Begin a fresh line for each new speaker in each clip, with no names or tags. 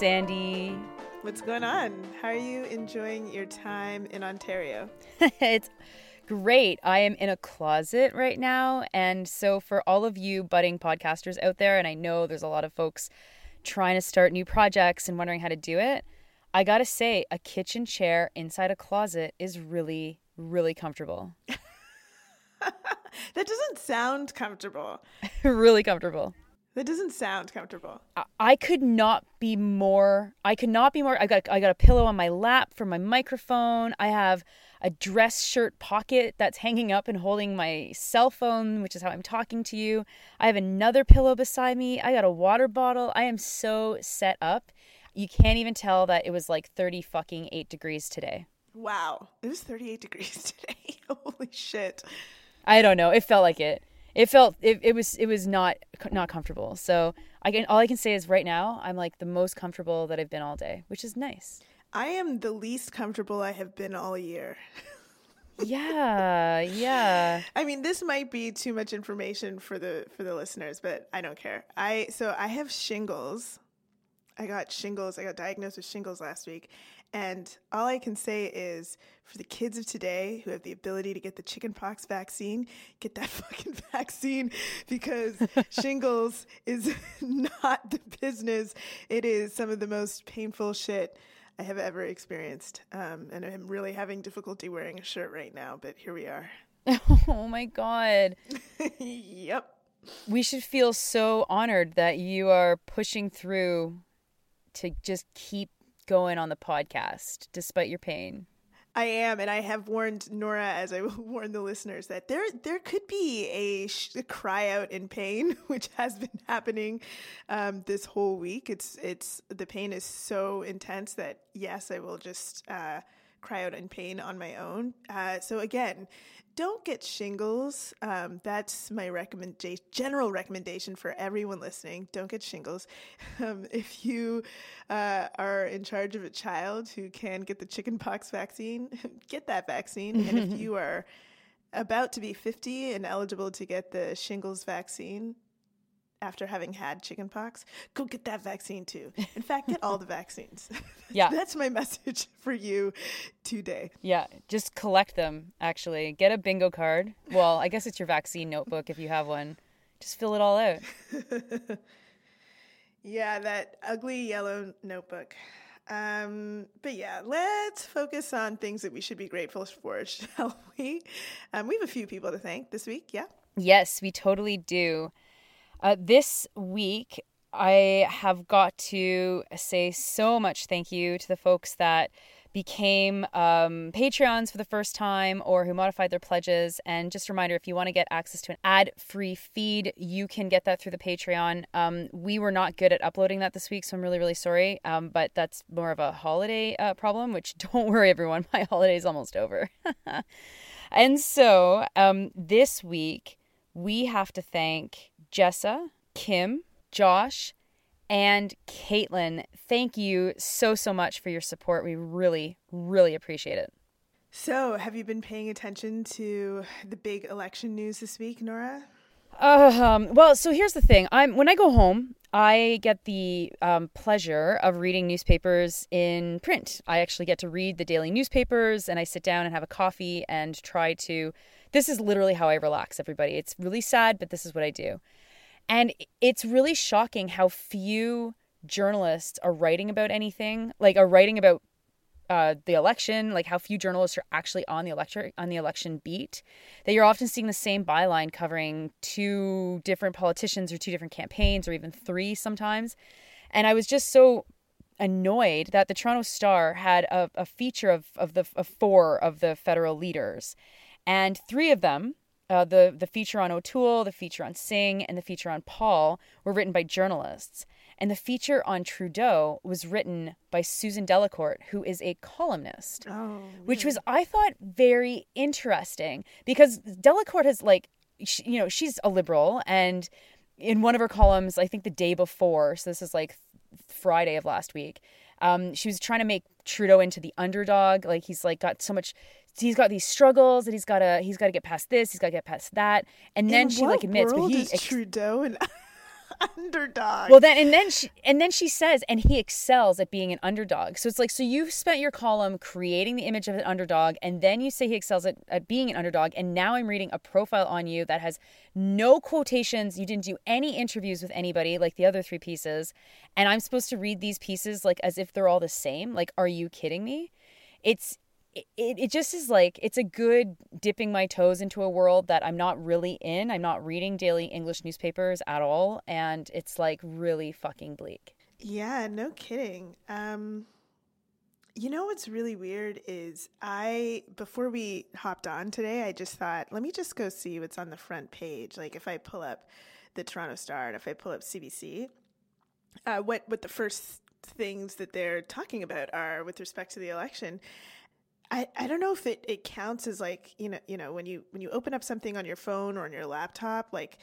Sandy.
What's going on? How are you enjoying your time in Ontario?
it's great. I am in a closet right now. And so, for all of you budding podcasters out there, and I know there's a lot of folks trying to start new projects and wondering how to do it, I gotta say, a kitchen chair inside a closet is really, really comfortable.
that doesn't sound comfortable.
really comfortable.
That doesn't sound comfortable.
I could not be more. I could not be more. I got I got a pillow on my lap for my microphone. I have a dress shirt pocket that's hanging up and holding my cell phone, which is how I'm talking to you. I have another pillow beside me. I got a water bottle. I am so set up. You can't even tell that it was like 30 fucking 8 degrees today.
Wow. It was 38 degrees today. Holy shit.
I don't know. It felt like it. It felt it, it was it was not not comfortable. So I can all I can say is right now I'm like the most comfortable that I've been all day, which is nice.
I am the least comfortable I have been all year.
yeah, yeah.
I mean, this might be too much information for the for the listeners, but I don't care. I so I have shingles. I got shingles. I got diagnosed with shingles last week, and all I can say is for the kids of today who have the ability to get the chickenpox vaccine, get that fucking vaccine because shingles is not the business. It is some of the most painful shit I have ever experienced. Um, and I'm really having difficulty wearing a shirt right now, but here we are.
Oh my God.
yep.
We should feel so honored that you are pushing through to just keep going on the podcast despite your pain.
I am, and I have warned Nora, as I warned the listeners, that there there could be a, sh- a cry out in pain, which has been happening um, this whole week. It's it's the pain is so intense that yes, I will just uh, cry out in pain on my own. Uh, so again, don't get shingles. Um, that's my recommendation, general recommendation for everyone listening. Don't get shingles. Um, if you uh, are in charge of a child who can get the chickenpox vaccine, get that vaccine. and if you are about to be 50 and eligible to get the shingles vaccine, after having had chickenpox, go get that vaccine too. In fact, get all the vaccines.
Yeah.
That's my message for you today.
Yeah, just collect them actually. Get a bingo card. Well, I guess it's your vaccine notebook if you have one. Just fill it all out.
yeah, that ugly yellow notebook. Um, but yeah, let's focus on things that we should be grateful for, shall we? Um, we have a few people to thank this week. Yeah.
Yes, we totally do. Uh, this week, I have got to say so much thank you to the folks that became um, Patreons for the first time or who modified their pledges. And just a reminder if you want to get access to an ad free feed, you can get that through the Patreon. Um, we were not good at uploading that this week, so I'm really, really sorry. Um, but that's more of a holiday uh, problem, which don't worry, everyone, my holiday is almost over. and so um, this week, we have to thank Jessa, Kim, Josh, and Caitlin. Thank you so, so much for your support. We really, really appreciate it.
So, have you been paying attention to the big election news this week, Nora?
Um, well, so here's the thing. I'm when I go home, I get the um, pleasure of reading newspapers in print. I actually get to read the daily newspapers, and I sit down and have a coffee and try to. This is literally how I relax, everybody. It's really sad, but this is what I do. And it's really shocking how few journalists are writing about anything, like are writing about uh, the election, like how few journalists are actually on the election on the election beat. That you're often seeing the same byline covering two different politicians or two different campaigns or even three sometimes. And I was just so annoyed that the Toronto Star had a, a feature of of the of four of the federal leaders, and three of them uh, the the feature on O'Toole, the feature on Singh, and the feature on Paul were written by journalists, and the feature on Trudeau was written by Susan Delacourt, who is a columnist,
oh,
which was I thought very interesting because Delacourt has like, she, you know, she's a liberal, and in one of her columns, I think the day before, so this is like Friday of last week, um, she was trying to make Trudeau into the underdog. Like he's like got so much he's got these struggles and he's got to he's got to get past this, he's got to get past that, and then
In
she like admits, but he
is
ex-
Trudeau an underdog.
well then and then she and then she says and he excels at being an underdog. So it's like so you've spent your column creating the image of an underdog and then you say he excels at, at being an underdog and now i'm reading a profile on you that has no quotations. You didn't do any interviews with anybody like the other three pieces and i'm supposed to read these pieces like as if they're all the same? Like are you kidding me? It's it, it just is like it's a good dipping my toes into a world that I'm not really in. I'm not reading daily English newspapers at all and it's like really fucking bleak.
Yeah, no kidding. Um, you know what's really weird is I before we hopped on today, I just thought, let me just go see what's on the front page. Like if I pull up the Toronto Star and if I pull up CBC, uh, what what the first things that they're talking about are with respect to the election. I, I don't know if it, it counts as like you know you know when you when you open up something on your phone or on your laptop like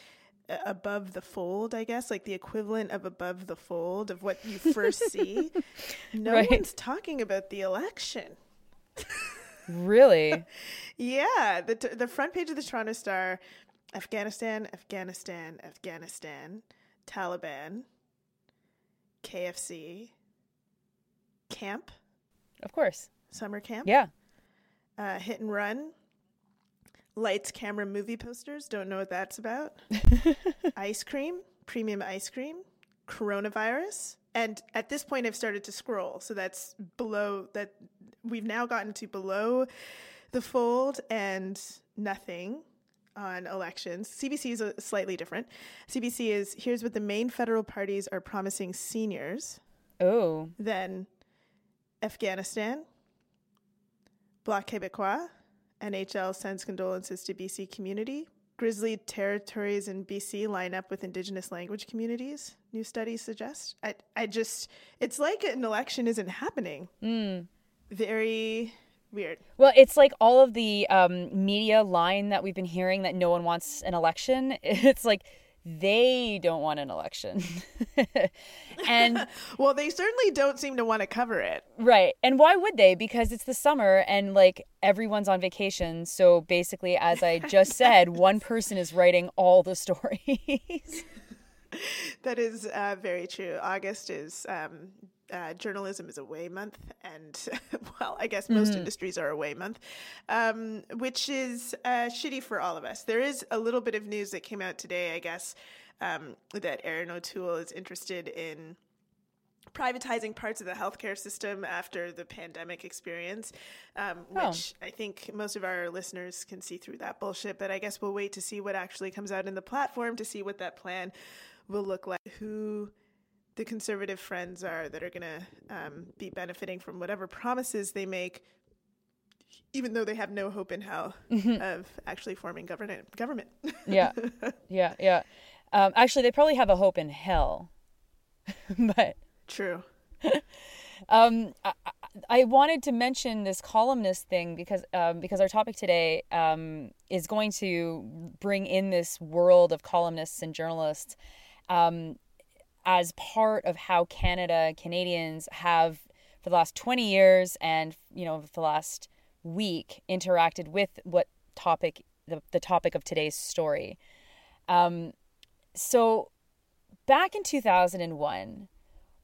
uh, above the fold I guess like the equivalent of above the fold of what you first see no
Right.
one's talking about the election
Really?
yeah the t- the front page of the Toronto Star Afghanistan Afghanistan Afghanistan Taliban KFC camp
of course.
summer camp
Yeah.
Uh, hit and run, lights, camera, movie posters. Don't know what that's about. ice cream, premium ice cream, coronavirus, and at this point, I've started to scroll. So that's below that. We've now gotten to below the fold and nothing on elections. CBC is a slightly different. CBC is here's what the main federal parties are promising seniors.
Oh.
Then Afghanistan, Bloc Québécois, NHL sends condolences to BC community. Grizzly territories in BC line up with Indigenous language communities, new studies suggest. I, I just, it's like an election isn't happening. Very weird.
Well, it's like all of the um, media line that we've been hearing that no one wants an election. It's like they don't want an election. and
Well, they certainly don't seem to want to cover it.
Right. And why would they? Because it's the summer and like everyone's on vacation. So basically, as I just said, one person is writing all the stories.
That is uh, very true. August is um, uh, journalism is away month, and well, I guess most industries are away month, um, which is uh, shitty for all of us. There is a little bit of news that came out today, I guess, um, that Erin O'Toole is interested in privatizing parts of the healthcare system after the pandemic experience, um,
Oh.
which I think most of our listeners can see through that bullshit. But I guess we'll wait to see what actually comes out in the platform to see what that plan will look like. Who the conservative friends are that are going to um, be benefiting from whatever promises they make. Even though they have no hope in hell of actually forming government, government.
yeah. Yeah. Yeah. Um, actually, they probably have a hope in hell. but
True.
Um, I, I- I wanted to mention this columnist thing because um, because our topic today um, is going to bring in this world of columnists and journalists um, as part of how Canada Canadians have for the last twenty years and you know the last week interacted with what topic the, the topic of today's story. Um, so back in two thousand and one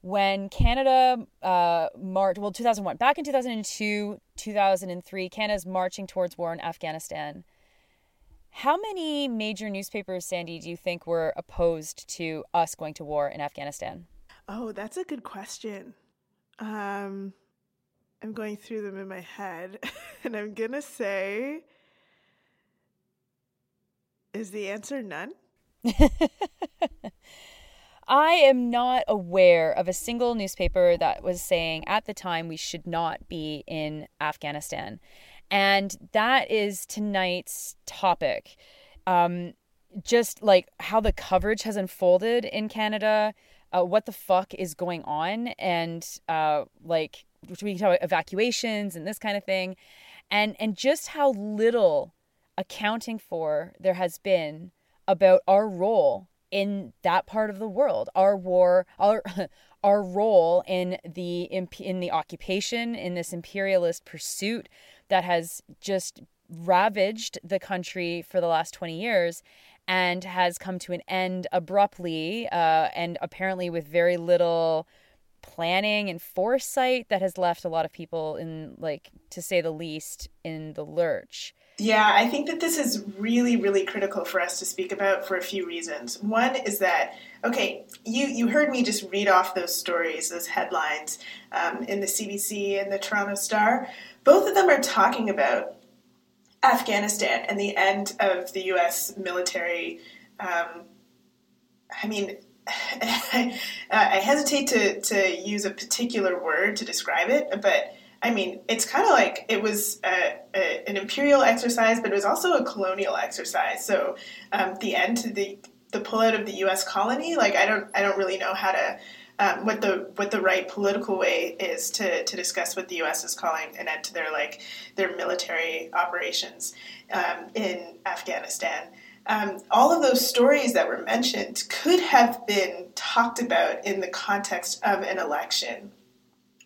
when Canada uh, marched, well, 2001, back in 2002, 2003, Canada's marching towards war in Afghanistan. How many major newspapers, Sandy, do you think were opposed to us going to war in Afghanistan?
Oh, that's a good question. Um, I'm going through them in my head, and I'm gonna say, is the answer none?
I am not aware of a single newspaper that was saying at the time we should not be in Afghanistan. And that is tonight's topic. Um, just like how the coverage has unfolded in Canada, uh, what the fuck is going on, and uh, like we can talk about evacuations and this kind of thing, and and just how little accounting for there has been about our role in that part of the world our war our our role in the in the occupation in this imperialist pursuit that has just ravaged the country for the last 20 years and has come to an end abruptly uh, and apparently with very little planning and foresight that has left a lot of people in like to say the least in the lurch
yeah, I think that this is really, really critical for us to speak about for a few reasons. One is that, okay, you, you heard me just read off those stories, those headlines um, in the CBC and the Toronto Star. Both of them are talking about Afghanistan and the end of the U.S. military. Um, I mean, I, hesitate to, to use a particular word to describe it, but I mean, it's kind of like it was a, a, an imperial exercise, but it was also a colonial exercise. So um, the end to the the pullout of the U.S. colony, like I don't I don't really know how to um, what the what the right political way is to, to discuss what the U.S. is calling an end to their like their military operations um, in Afghanistan. Um, all of those stories that were mentioned could have been talked about in the context of an election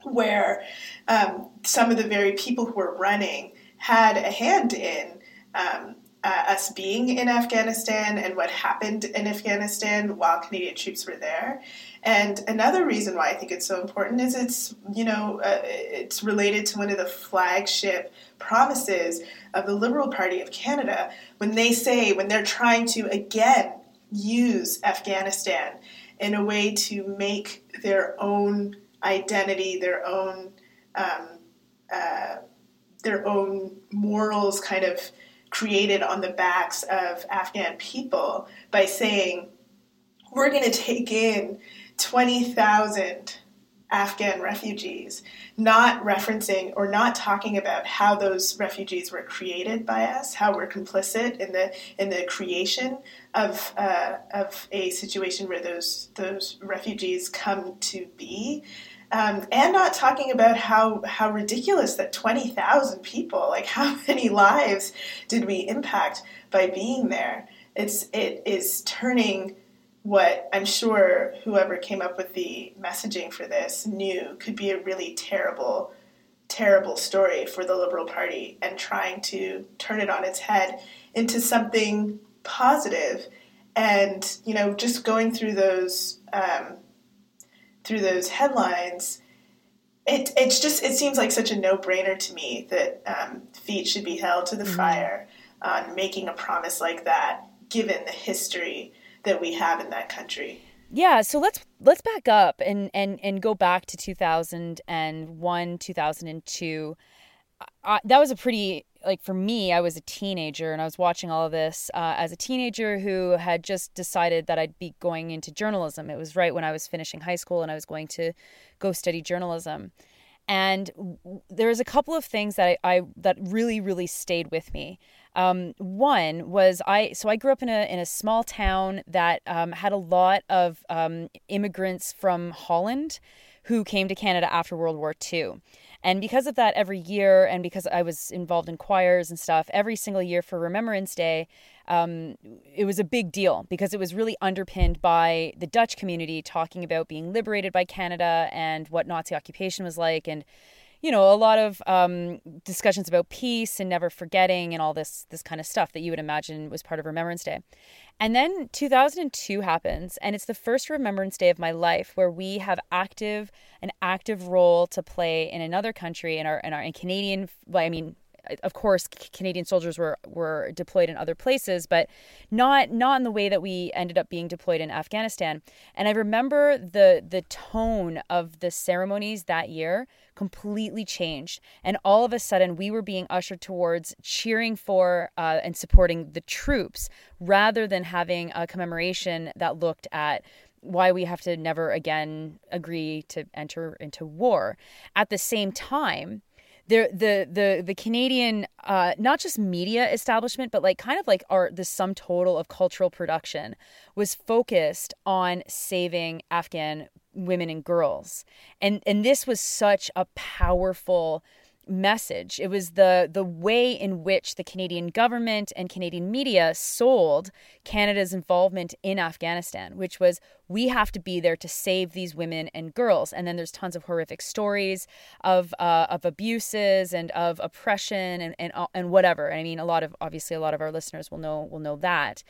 where um, some of the very people who were running had a hand in um, uh, us being in Afghanistan and what happened in Afghanistan while Canadian troops were there. And another reason why I think it's so important is it's you know uh, it's related to one of the flagship promises of the Liberal Party of Canada when they say when they're trying to again use Afghanistan in a way to make their own identity, their own um, uh, their own morals, kind of created on the backs of Afghan people by saying we're going to take in twenty thousand Afghan refugees, not referencing or not talking about how those refugees were created by us, how we're complicit in the in the creation of uh, of a situation where those those refugees come to be, um, and not talking about how how ridiculous that twenty thousand people, like how many lives did we impact by being there? It's it is turning what I'm sure whoever came up with the messaging for this knew could be a really terrible, terrible story for the Liberal Party and trying to turn it on its head into something positive and you know just going through those um, through those headlines it, it's just it seems like such a no-brainer to me that um, feet should be held to the mm-hmm. fire on making a promise like that given the history that we have in that country.
Yeah, so let's let's back up and and and go back to 2001, 2002. I, that was a pretty like for me, I was a teenager and I was watching all of this uh, as a teenager who had just decided that I'd be going into journalism. It was right when I was finishing high school and I was going to go study journalism. And there was a couple of things that I, I that really really stayed with me. Um, one was I so I grew up in a in a small town that um, had a lot of um, immigrants from Holland who came to Canada after World War II. And because of that, every year, and because I was involved in choirs and stuff, every single year for Remembrance Day, um, it was a big deal because it was really underpinned by the Dutch community talking about being liberated by Canada and what Nazi occupation was like, and you know, a lot of um, discussions about peace and never forgetting and all this this kind of stuff that you would imagine was part of Remembrance Day. And then 2002 happens, and it's the first Remembrance Day of my life where we have active an active role to play in another country in our in our in Canadian. I mean, of course, Canadian soldiers were were deployed in other places, but not not in the way that we ended up being deployed in Afghanistan. And I remember the the tone of the ceremonies that year completely changed. And all of a sudden, we were being ushered towards cheering for uh, and supporting the troops rather than having a commemoration that looked at why we have to never again agree to enter into war. At the same time, the the the the Canadian uh, not just media establishment, but like kind of like our the sum total of cultural production was focused on saving Afghan women and girls, and and this was such a powerful message. It was the the way in which the Canadian government and Canadian media sold Canada's involvement in Afghanistan, which was we have to be there to save these women and girls. And then there's tons of horrific stories of uh, of abuses and of oppression and and and whatever. I mean, a lot of obviously a lot of our listeners will know will know that.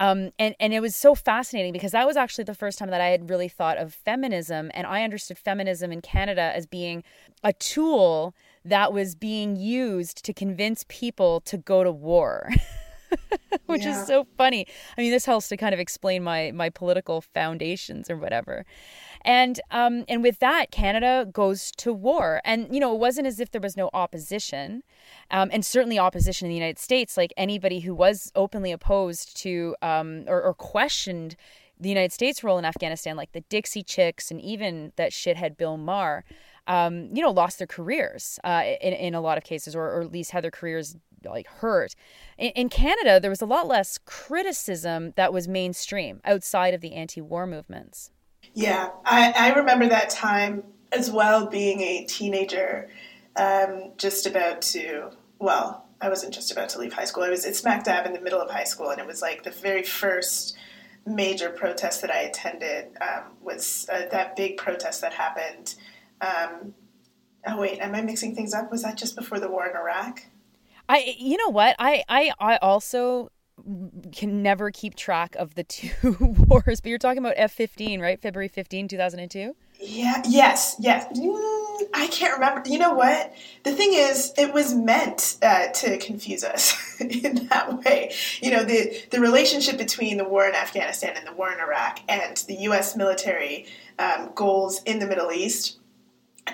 Um, and and it was so fascinating because that was actually the first time that I had really thought of feminism, and I understood feminism in Canada as being a tool that was being used to convince people to go to war. Which yeah. is so funny. I mean, this helps to kind of explain my my political foundations or whatever. And um, and with that, Canada goes to war. And you know, it wasn't as if there was no opposition, um, and certainly opposition in the United States. Like anybody who was openly opposed to um, or, or questioned the United States' role in Afghanistan, like the Dixie Chicks and even that shithead Bill Maher, um, you know, lost their careers uh, in, in a lot of cases, or, or at least had their careers like hurt. In, in, Canada, there was a lot less criticism that was mainstream outside of the anti-war movements.
Yeah, I, I remember that time as well, being a teenager, um, just about to well, I wasn't just about to leave high school. I was at smack dab in the middle of high school, and it was like the very first major protest that I attended um, was uh, that big protest that happened. Um, oh wait, am I mixing things up? Was that just before the war in Iraq?
I, you know what, I, I, I also can never keep track of the two wars. But you're talking about F-15, right? February 15, 2002.
Yeah. Yes. Yes. Mm, I can't remember. You know what? The thing is, it was meant uh, to confuse us in that way. You know, the the relationship between the war in Afghanistan and the war in Iraq, and the U.S. military um, goals in the Middle East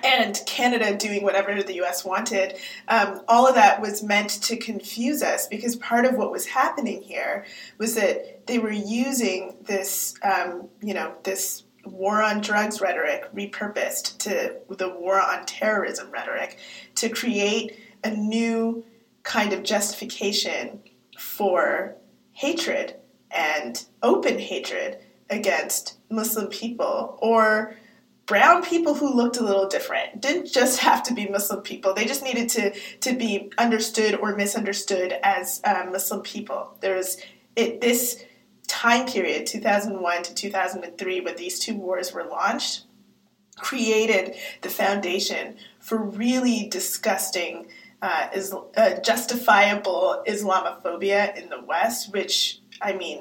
and Canada doing whatever the US wanted, um, all of that was meant to confuse us because part of what was happening here was that they were using this, um, you know, this war on drugs rhetoric repurposed to the war on terrorism rhetoric to create a new kind of justification for hatred and open hatred against Muslim people or brown people who looked a little different didn't just have to be muslim people. They just needed to to be understood or misunderstood as uh, muslim people. There's it this time period 2001 to 2003 when these two wars were launched created the foundation for really disgusting uh, is uh, justifiable islamophobia in the west which i mean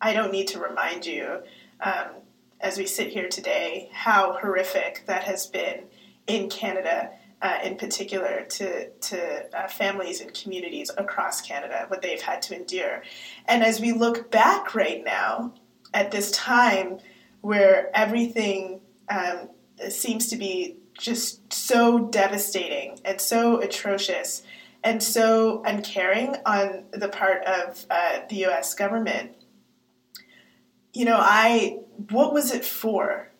i don't need to remind you um, as we sit here today, how horrific that has been in Canada, uh, in particular, to, to uh, families and communities across Canada, what they've had to endure. And as we look back right now at this time where everything um, seems to be just so devastating and so atrocious and so uncaring on the part of uh, the US government, you know, I what was it for?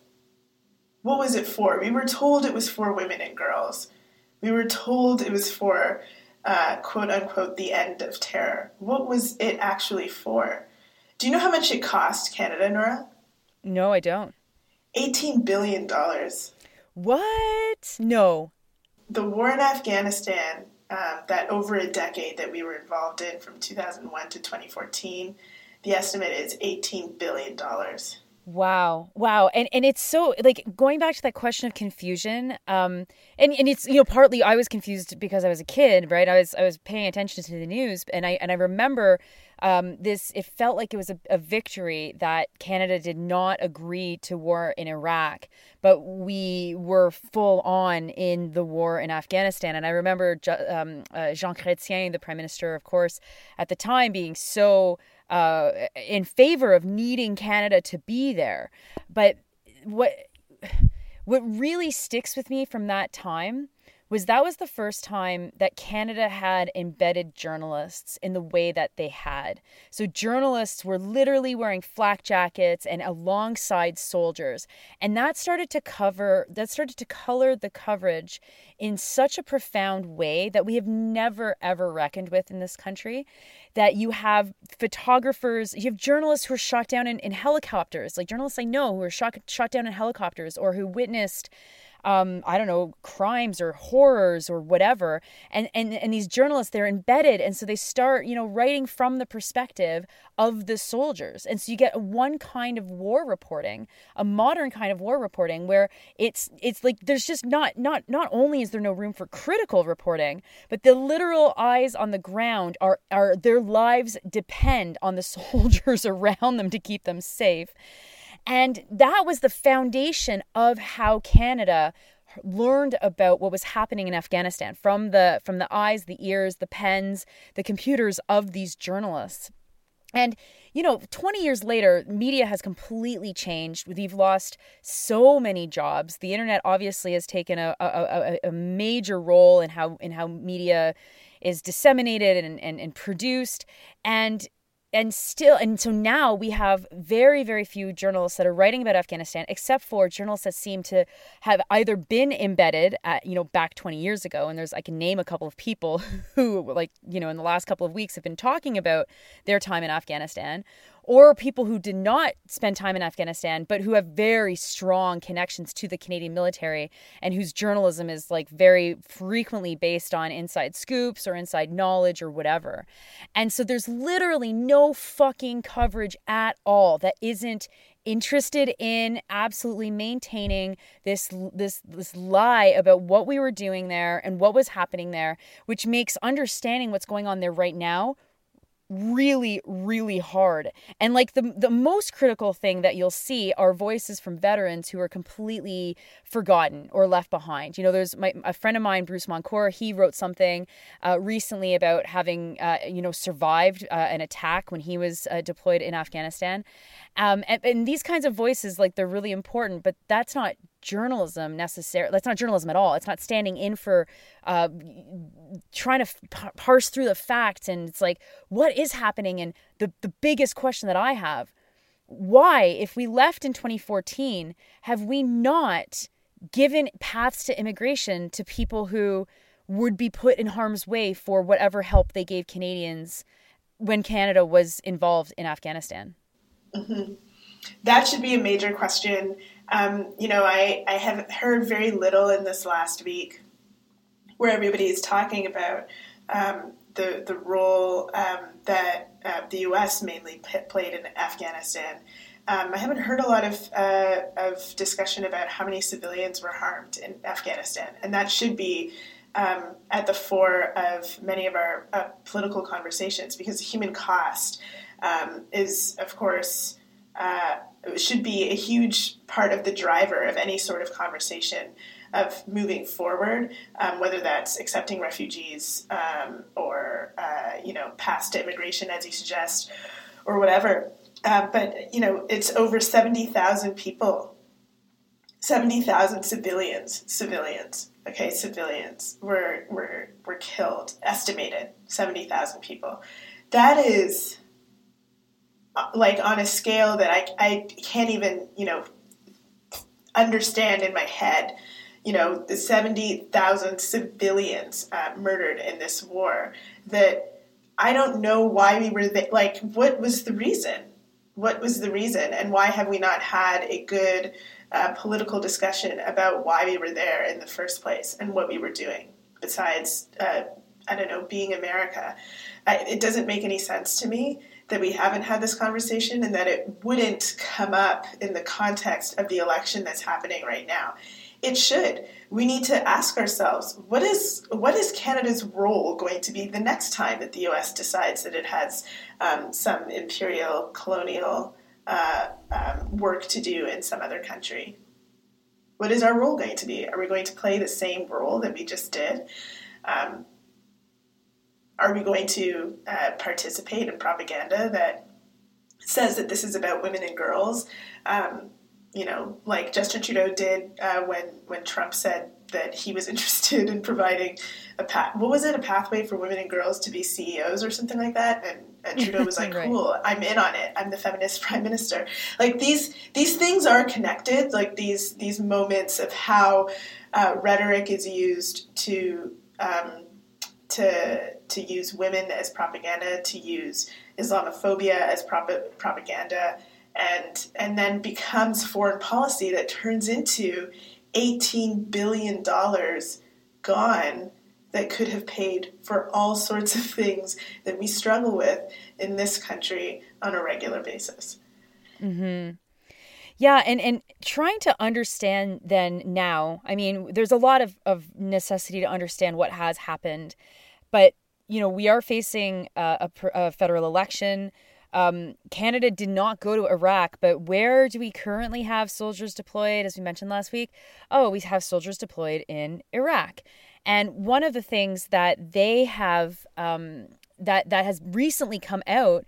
What was it for? We were told it was for women and girls. We were told it was for uh, quote unquote the end of terror. What was it actually for? Do you know how much it cost Canada, Nora?
No, I don't.
$18 billion.
What? No.
The war in Afghanistan, um, that over a decade that we were involved in from 2001 to 2014, the estimate is $18 billion.
Wow. Wow. And and it's so like going back to that question of confusion, um and, and it's you know, partly I was confused because I was a kid, right? I was I was paying attention to the news and I and I remember um, this it felt like it was a, a, victory that Canada did not agree to war in Iraq, but we were full on in the war in Afghanistan. And I remember um, uh, Jean Chrétien, the prime minister, of course, at the time, being so uh, in favor of needing Canada to be there. But what what really sticks with me from that time was that was the first time that Canada had embedded journalists in the way that they had. So journalists were literally wearing flak jackets and alongside soldiers. And that started to cover that started to color the coverage in such a profound way that we have never ever reckoned with in this country that you have photographers, you have journalists who are shot down in, in helicopters, like journalists I know who are shot, shot down in helicopters or who witnessed um, I don't know, crimes or horrors or whatever. And, and, and these journalists, they're embedded. And so they start, you know, writing from the perspective of the soldiers. And so you get one kind of war reporting, a modern kind of war reporting where it's, it's like there's just not, not, not only is there no room for critical reporting, but the literal eyes on the ground are, are their lives depend on the soldiers around them to keep them safe. And that was the foundation of how Canada learned about what was happening in Afghanistan from the from the eyes, the ears, the pens, the computers of these journalists. And you know, 20 years later, media has completely changed. We've lost so many jobs. The internet obviously has taken a, a, a, a major role in how in how media is disseminated and, and, and produced. And and still and so now we have very very few journalists that are writing about afghanistan except for journalists that seem to have either been embedded at you know back 20 years ago. And there's i can name a couple of people who like you know in the last couple of weeks have been talking about their time in afghanistan or people who did not spend time in Afghanistan, but who have very strong connections to the Canadian military and whose journalism is like very frequently based on inside scoops or inside knowledge or whatever. And so there's literally no fucking coverage at all that isn't interested in absolutely maintaining this this this lie about what we were doing there and what was happening there which makes understanding what's going on there right now really really hard. And like the the most critical thing that you'll see are voices from veterans who are completely forgotten or left behind. You know there's my a friend of mine Bruce Moncur he wrote something uh, recently about having uh, you know survived uh, an attack when he was uh, deployed in Afghanistan. Um, and, and these kinds of voices like they're really important but that's not journalism necessarily that's not journalism at all. It's not standing in for uh, trying to f- parse through the facts and it's like what is happening? And the, the biggest question that i have why if we left in 2014 have we not given paths to immigration to people who would be put in harm's way for whatever help they gave canadians when canada was involved in afghanistan?
Mm-hmm. that should be a major question um, you know, I, I have heard very little in this last week where everybody is talking about um, the, the role um, that uh, the U.S. mainly p- played in Afghanistan. Um, I haven't heard a lot of, uh, of discussion about how many civilians were harmed in Afghanistan, and that should be um, at the fore of many of our uh, political conversations because human cost um, is, of course, uh, should be a huge part of the driver of any sort of conversation of moving forward, um, whether that's accepting refugees um, or uh, you know past immigration, as you suggest, or whatever. Uh, but you know, it's over seventy thousand people, seventy thousand civilians, civilians. Okay, civilians were were were killed. Estimated seventy thousand people. That is like on a scale that I, I can't even, you know, understand in my head. You know, the 70,000 civilians uh, murdered in this war that I don't know why we were there. Like, what was the reason? What was the reason? And why have we not had a good uh, political discussion about why we were there in the first place and what we were doing besides, uh, I don't know, being America? I, it doesn't make any sense to me that we haven't had this conversation and that it wouldn't come up in the context of the election that's happening right now. It should. We need to ask ourselves what is what is Canada's role going to be the next time that the U.S. decides that it has um, some imperial colonial uh, um, work to do in some other country. What is our role going to be? Are we going to play the same role that we just did? Um, are we going to uh, participate in propaganda that says that this is about women and girls? Um, you know, like Justin Trudeau did uh, when when Trump said that he was interested in providing a path. What was it? A pathway for women and girls to be CEOs or something like that. And, and Trudeau was like, right. "Cool, I'm in on it. I'm the feminist prime minister." Like these these things are connected. Like these these moments of how uh, rhetoric is used to um, to to use women as propaganda, to use Islamophobia as prop- propaganda, and and then becomes foreign policy that turns into $18 billion gone that could have paid for all sorts of things that we struggle with in this country on a regular basis.
Mm-hmm. Yeah, and, and trying to understand then now, I mean, there's a lot of, of necessity to understand what has happened, but, you know, we are facing a, a, federal election. Um, Canada did not go to Iraq, but where do we currently have soldiers deployed? As we mentioned last week, oh, we have soldiers deployed in Iraq. And one of the things that they have um, that that has recently come out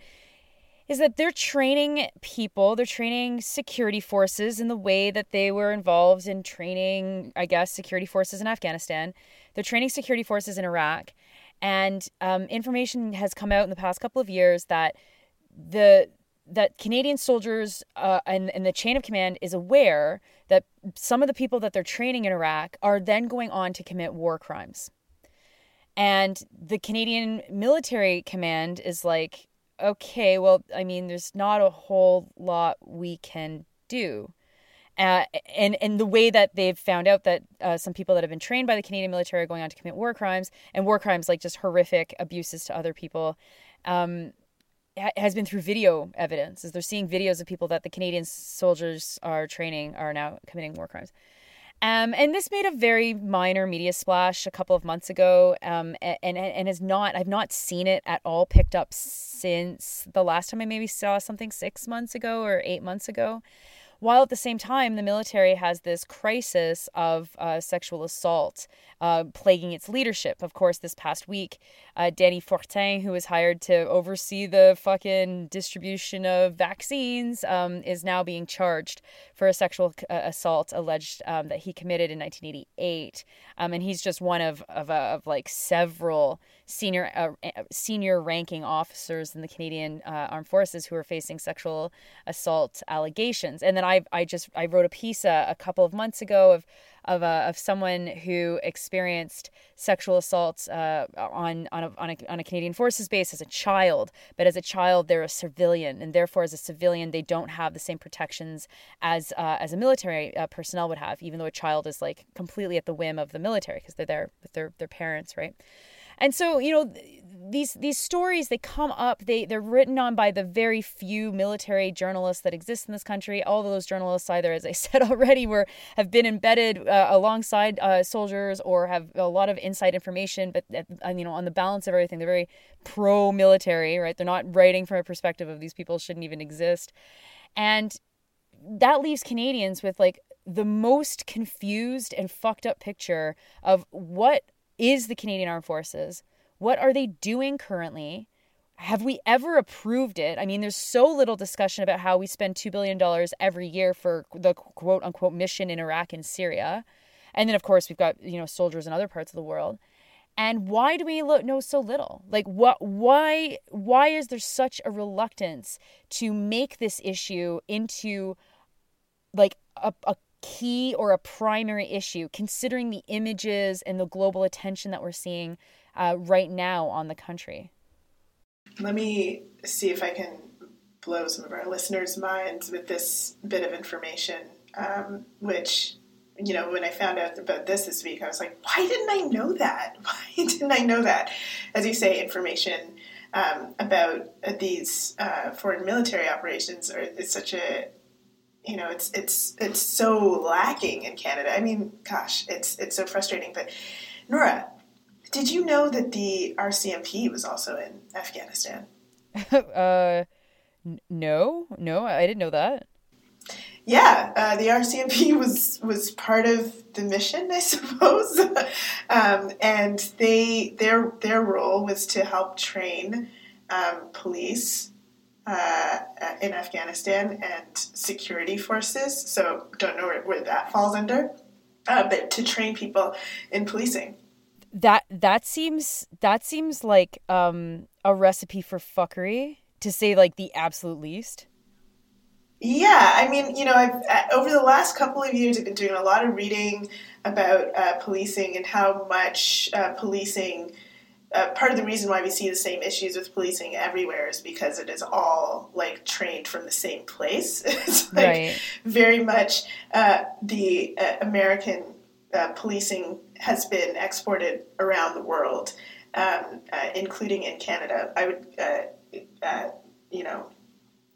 is that they're training people, they're training security forces in the way that they were involved in training, I guess, security forces in Afghanistan. They're training security forces in Iraq. And um, information has come out in the past couple of years that the that Canadian soldiers uh, and, and the chain of command is aware that some of the people that they're training in Iraq are then going on to commit war crimes. And the Canadian military command is like, okay, well, I mean, there's not a whole lot we can do. Uh, and and the way that they've found out that uh, some people that have been trained by the Canadian military are going on to commit war crimes and war crimes like just horrific abuses to other people. Um, has been through video evidence as they're seeing videos of people that the Canadian soldiers are training are now committing war crimes. Um, and this made a very minor media splash a couple of months ago, um, and, and and has not I've not seen it at all picked up since the last time I maybe saw something six months ago or eight months ago while at the same time the military has this crisis of uh, sexual assault uh, plaguing its leadership. Of course, this past week, uh, Dany Fortin, who was hired to oversee the fucking distribution of vaccines, um, is now being charged for a sexual uh, assault alleged um, that he committed in 1988. Um, and he's just one of of, uh, of like several senior uh, senior ranking officers in the Canadian uh, Armed Forces who are facing sexual assault allegations. And then I I just I wrote a piece a, a couple of months ago of of, a, of someone who experienced sexual assaults uh, on on a, on a, on a Canadian Forces base as a child. But as a child, they're a civilian, and therefore, as a civilian, they don't have the same protections as uh, as a military uh, personnel would have. Even though a child is like completely at the whim of the military because they're there with their their parents, right? And so, you know, these these stories they come up they they're written on by the very few military journalists that exist in this country. All of those journalists either as i said already were have been embedded uh, alongside uh, soldiers or have a lot of inside information but uh, you know on the balance of everything they're very pro military right? They're not writing from a perspective of these people shouldn't even exist. And that leaves canadians with like the most confused and fucked up picture of what is the Canadian Armed Forces? What are they doing currently? Have we ever approved it? I mean, there's so little discussion about how we spend $2 billion every year for the quote unquote mission in Iraq and Syria. And then, of course, we've got, you know, soldiers in other parts of the world. And why do we know so little? Like, what, why, why is there such a reluctance to make this issue into like a, a key or a primary issue, considering the images and the global attention that we're seeing uh, right now on the country?
Let me see if I can blow some of our listeners' minds with this bit of information, um, which, you know, when I found out about this this week, I was like, why didn't I know that? Why didn't I know that? As you say, information um, about these uh, foreign military operations are, is such a you know, it's it's it's so lacking in Canada. I mean, gosh, it's it's so frustrating. But Nora, did you know that the RCMP was also in Afghanistan?
uh, no, no, I didn't know that.
Yeah, uh, the RCMP was was part of the mission, I suppose, um, and they their their role was to help train um, police uh, in Afghanistan and security forces. So don't know where, where that falls under, uh, but to train people in policing.
That that seems that seems like um, a recipe for fuckery, to say like the absolute least.
Yeah, I mean, you know, I've uh, over the last couple of years, I've been doing a lot of reading about uh, policing and how much uh, policing uh, part of the reason why we see the same issues with policing everywhere is because it is all like trained from the same place. it's like
Right.
very much uh, the uh, American uh, policing has been exported around the world, um, uh, including in Canada. I would, uh, uh, you know,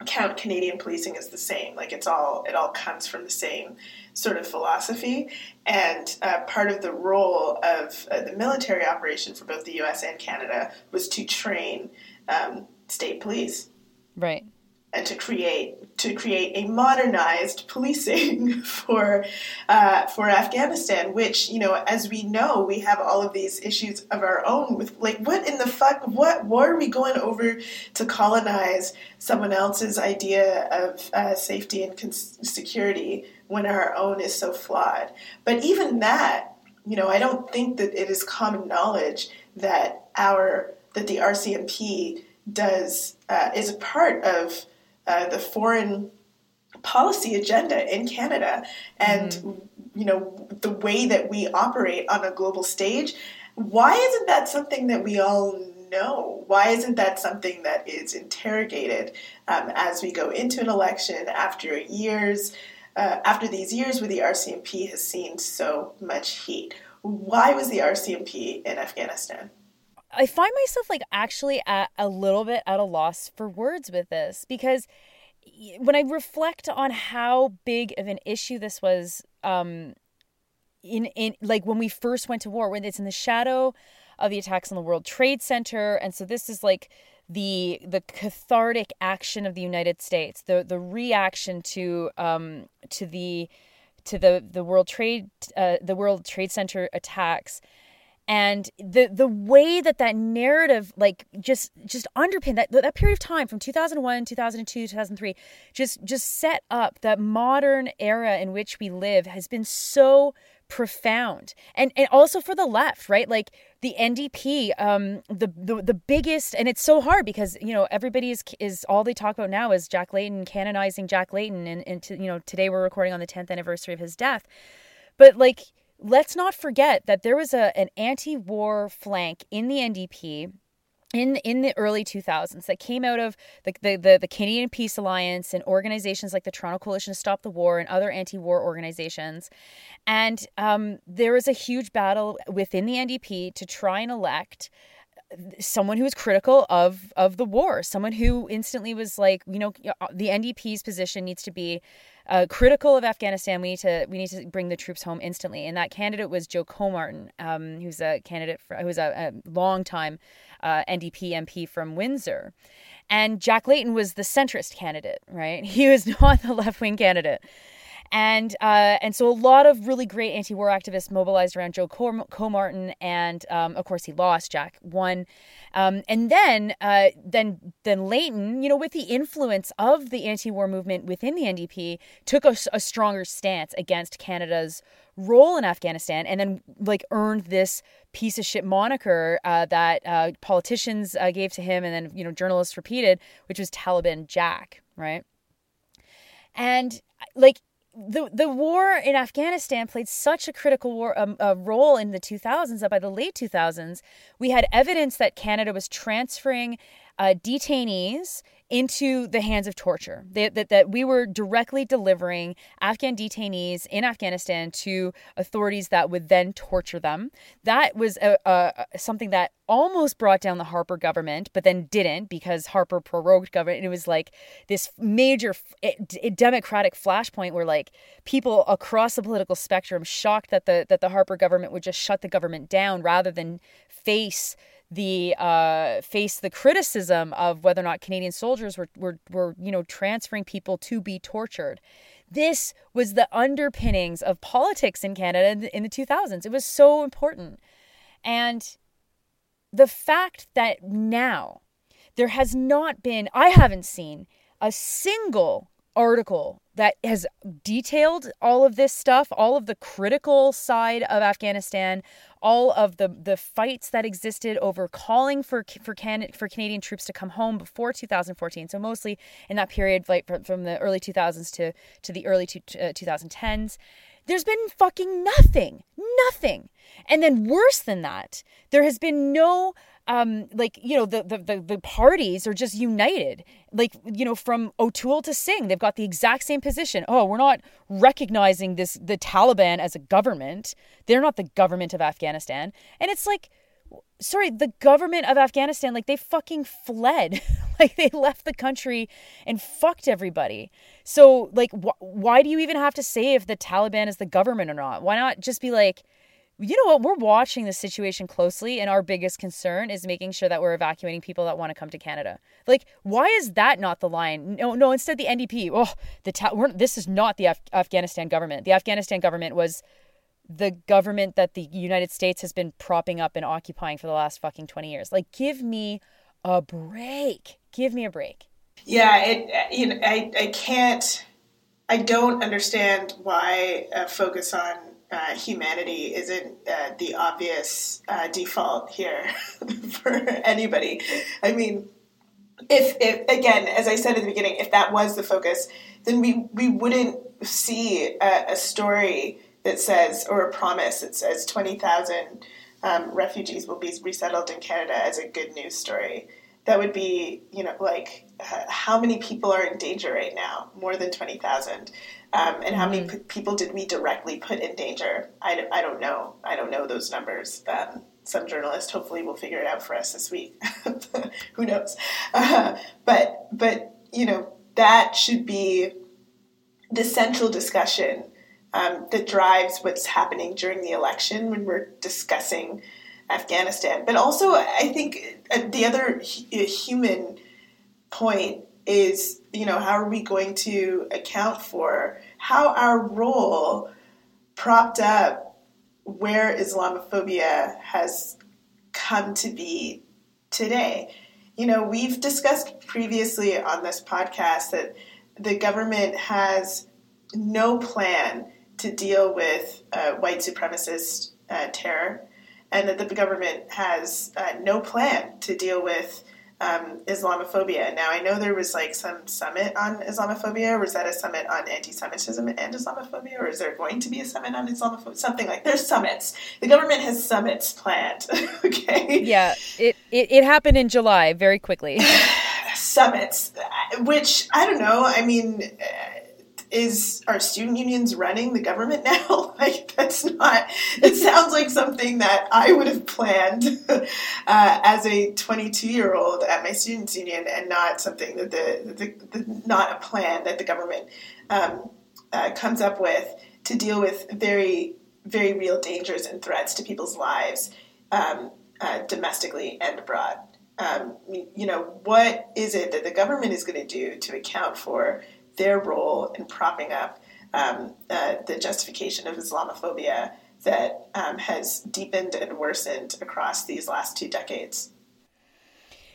count Canadian policing as the same. Like it's all it all comes from the same sort of philosophy. And uh, part of the role of uh, the military operation for both the U.S. and Canada was to train um, state police
Right.
And to create to create a modernized policing for uh, for Afghanistan, which you know, as we know, we have all of these issues of our own. With like, what in the fuck? What war are we going over to colonize someone else's idea of uh, safety and cons- security when our own is so flawed? But even that, you know, I don't think that it is common knowledge that our that the RCMP does uh, is a part of uh, the foreign policy agenda in Canada, and you know the way that we operate on a global stage. Why isn't that something that we all know? Why isn't that something that is interrogated um, as we go into an election after years? Uh, after these years where the RCMP has seen so much heat, why was the RCMP in Afghanistan?
I find myself like actually at a little bit at a loss for words with this because when I reflect on how big of an issue this was um in in like when we first went to war when it's in the shadow of the attacks on the World Trade Center and so this is like the the cathartic action of the United States the the reaction to um to the to the the World Trade uh, the World Trade Center attacks and the the way that that narrative like just just underpinned that that period of time from 2001 2002 2003 just just set up that modern era in which we live has been so profound. And and also for the left right? Like the NDP um the the, the biggest and it's so hard because you know everybody is is all they talk about now is Jack Layton canonizing Jack Layton and and to, you know today we're recording on the 10th anniversary of his death. But like let's not forget that there was a an anti-war flank in the NDP in in the early 2000s that came out of the, the, the, the Canadian Peace Alliance and organizations like the Toronto Coalition to Stop the War and other anti-war organizations. And um, there was a huge battle within the NDP to try and elect someone who was critical of of the war, someone who instantly was like, you know, the NDP's position needs to be uh, critical of Afghanistan. We need to we need to bring the troops home instantly. And that candidate was Joe Comartin, um, who's a candidate for, who's a, a long time uh, NDP MP from Windsor. And Jack Layton was the centrist candidate, right? He was not the left wing candidate. And uh, and so a lot of really great anti-war activists mobilized around Joe Com- Comartin, and um, of course he lost. Jack won, um, and then uh, then then Layton, you know, with the influence of the anti-war movement within the NDP, took a, a stronger stance against Canada's role in Afghanistan, and then like earned this piece of shit moniker uh, that uh, politicians uh, gave to him, and then you know journalists repeated, which was Taliban Jack, right? And like the the war in Afghanistan played such a critical war, um, uh, role in the 2000s that by the late 2000s we had evidence that Canada was transferring uh, detainees into the hands of torture. That, that that we were directly delivering Afghan detainees in Afghanistan to authorities that would then torture them. That was a, a, something that almost brought down the Harper government, but then didn't because Harper prorogued government. It was like this major democratic flashpoint where like people across the political spectrum shocked that the that the Harper government would just shut the government down rather than face the uh, face the criticism of whether or not Canadian soldiers were, were were you know transferring people to be tortured. This was the underpinnings of politics in Canada in the, in the 2000s. It was so important, and the fact that now there has not been, I haven't seen a single article that has detailed all of this stuff, all of the critical side of Afghanistan, all of the the fights that existed over calling for for Can, for Canadian troops to come home before 2014. So mostly in that period, like from the early 2000s to to the early two, uh, 2010s. There's been fucking nothing, nothing. And then worse than that, there has been no um, like you know the, the the parties are just united. Like you know from O'Toole to Singh they've got the exact same position. Oh we're not recognizing this the Taliban as a government. They're not the government of Afghanistan. And it's like sorry the government of Afghanistan like they fucking fled. Like they left the country and fucked everybody. So like wh- why do you even have to say if the Taliban is the government or not? Why not just be like you know what? We're watching the situation closely, and our biggest concern is making sure that we're evacuating people that want to come to Canada. Like, why is that not the line? No, no. Instead, the NDP. Oh, the ta- this is not the Af- Afghanistan government. The Afghanistan government was the government that the United States has been propping up and occupying for the last fucking twenty years. Like, give me a break. Give me a break.
Yeah, it. You know, I I can't. I don't understand why a focus on uh, humanity isn't uh, the obvious uh, default here for anybody. I mean, if, if again, as I said at the beginning, if that was the focus, then we we wouldn't see a, a story that says or a promise that says twenty thousand um, refugees will be resettled in Canada as a good news story. That would be, you know, like how many people are in danger right now? More than twenty thousand um, and how many mm-hmm. p- people did we directly put in danger? I, d- I don't know. I don't know those numbers. Um, some journalist hopefully will figure it out for us this week. Who knows? Uh, but but you know that should be the central discussion um, that drives what's happening during the election when we're discussing Afghanistan. But also, I think uh, the other human point is you know how are we going to account for how our role propped up where Islamophobia has come to be today. You know, we've discussed previously on this podcast that the government has no plan to deal with uh, white supremacist uh, terror, and that the government has uh, no plan to deal with um, Islamophobia. Now, I know there was like some summit on Islamophobia. Was that a summit on anti-Semitism and Islamophobia, or is there going to be a summit on Islamophobia? Something like there's summits. The government has summits planned. okay.
Yeah, it, it it happened in July very quickly.
summits, which I don't know. I mean is our student unions running the government now? like that's not. It sounds like something that I would have planned uh, as a 22 year old at my students union, and not something that the, the, the not a plan that the government um, uh, comes up with to deal with very very real dangers and threats to people's lives um, uh, domestically and abroad. Um, you know, what is it that the government is going to do to account for their role in propping up um, uh, the justification of Islamophobia that um, has deepened and worsened across these last two decades.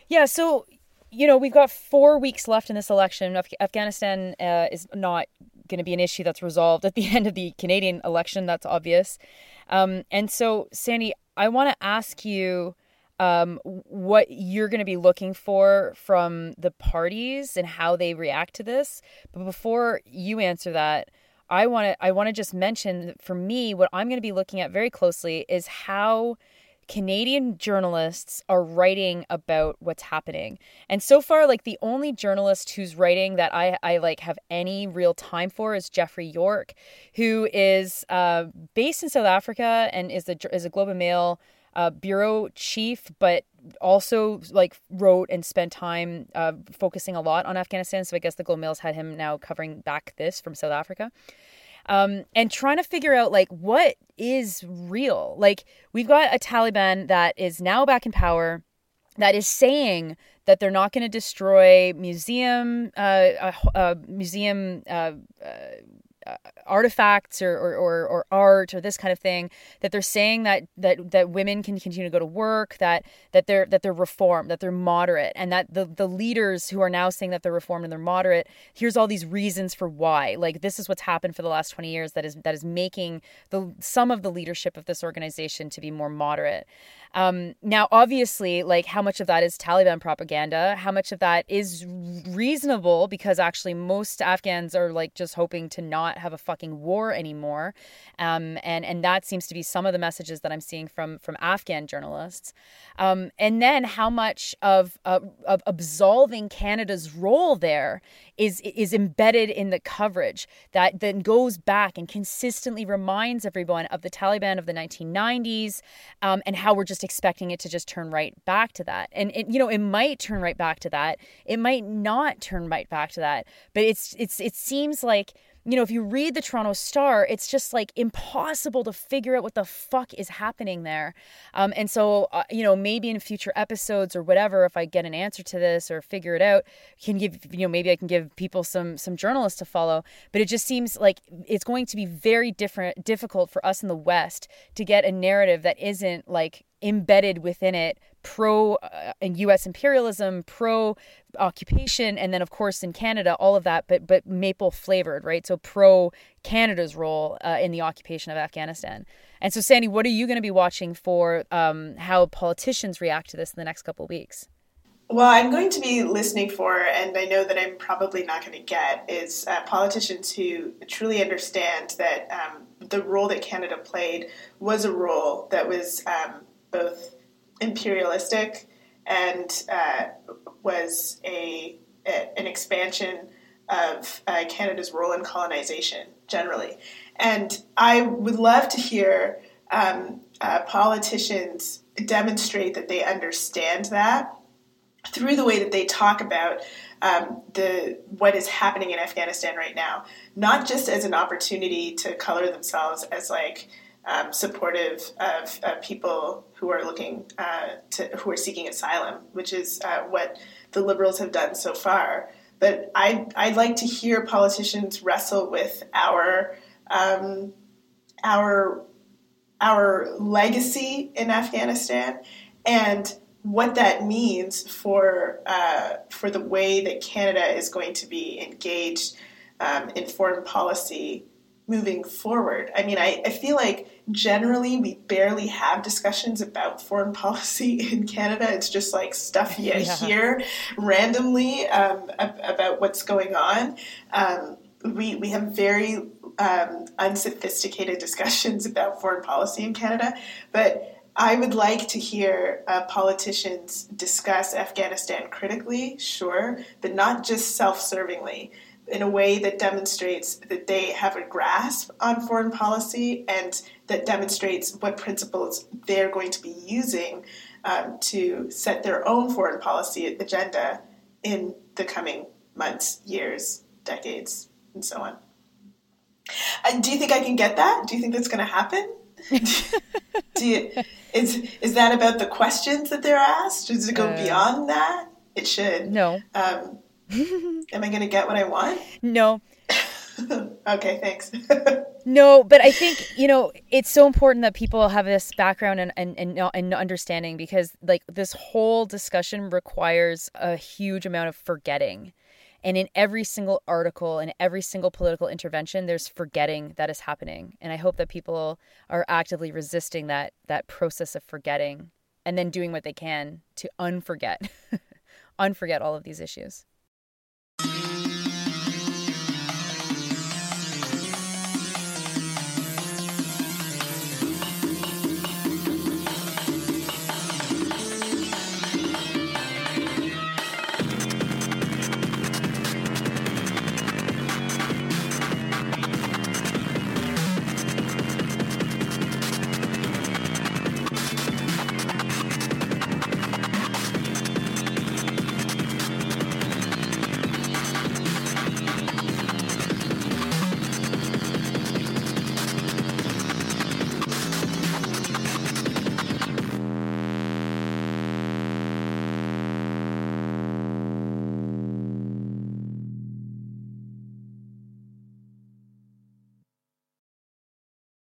Yeah, so you know we've got four weeks left in this election. Af- Afghanistan uh, is not going to be an issue that's resolved at the end of the Canadian election. That's obvious. Um, and so, Sandy, I want to ask you um, what you're going to be looking for from the parties and how they react to this. But before you answer that, I want to I want to just mention for me what I'm going to be looking at very closely is how Canadian journalists are writing about what's happening. And so far like the only journalist who's writing that I I like have any real time for is Geoffrey York, who is uh, based in South Africa and is a is a Globe and Mail uh, bureau chief, but also like wrote and spent time uh, focusing a lot on Afghanistan. So I guess the Globe Mail's had him now covering back this from South Africa. Um, and trying to figure out like what is real. Like we've got a Taliban that is now back in power, that is saying that they're not going to destroy museum, uh, uh, museum uh, artifacts or, or, or, or, art or this kind of thing that they're saying that, that that women can continue to go to work that that they're that they're reformed that they're moderate and that the the leaders who are now saying that they're reformed and they're moderate here's all these reasons for why. Like this is what's happened for the last 20 years that is that is making the some of the leadership of this organization to be more moderate. Um, now, obviously, like how much of that is Taliban propaganda? How much of that is reasonable? Because actually most Afghans are like just hoping to not not have a fucking war anymore. Um, and and that seems to be some of the messages that I'm seeing from from Afghan journalists. Um, and then how much of, of of absolving Canada's role there is is embedded in the coverage that then goes back and consistently reminds everyone of the Taliban of the 1990s um, and how we're just expecting it to just turn right back to that. And it, you know, it might turn right back to that. It might not turn right back to that. But it's it's it seems like you know, if you read the Toronto Star, it's just like impossible to figure out what the fuck is happening there. Um, and so, uh, you know, maybe in future episodes or whatever, if I get an answer to this or figure it out, can give you know maybe I can give people some some journalists to follow. But it just seems like it's going to be very different, difficult for us in the West to get a narrative that isn't like embedded within it pro uh, US imperialism, pro occupation, and then of course in Canada all of that, but but maple flavored, right? So pro Canada's role uh, in the occupation of Afghanistan. And so, Sandy, what are you going to be watching for um, how politicians react to this in the next couple of weeks?
Well, I'm going to be listening for, and I know that I'm probably not going to get, is uh, politicians who truly understand that um, the role that Canada played was a role that was um, both imperialistic and uh, was a, a, an expansion of uh, Canada's role in colonization generally. And I would love to hear um, uh, politicians demonstrate that they understand that through the way that they talk about um, the what is happening in Afghanistan right now, not just as an opportunity to color themselves as like um, supportive of people who are looking uh, to who are seeking asylum, which is uh, what the liberals have done so far. But I I'd like to hear politicians wrestle with our um, our our legacy in Afghanistan and what that means for uh, for the way that Canada is going to be engaged um, in foreign policy moving forward. I mean, I, I feel like generally we barely have discussions about foreign policy in Canada. It's just like stuff you yeah. hear randomly um, about what's going on. Um, we, we have very um, unsophisticated discussions about foreign policy in Canada, but I would like to hear uh, politicians discuss Afghanistan critically, sure, but not just self servingly in a way that demonstrates that they have a grasp on foreign policy and that demonstrates what principles they're going to be using um, to set their own foreign policy agenda in the coming months, years, decades, and so on. And do you think I can get that? Do you think that's going to happen? do you, is is that about the questions that they're asked? Does it go uh, beyond that? It should.
No.
Um, Am I going to get what I want?
No.
okay, thanks.
no, but I think, you know, it's so important that people have this background and, and, and, and understanding because, like, this whole discussion requires a huge amount of forgetting. And in every single article and every single political intervention, there's forgetting that is happening. And I hope that people are actively resisting that that process of forgetting and then doing what they can to unforget unforget all of these issues.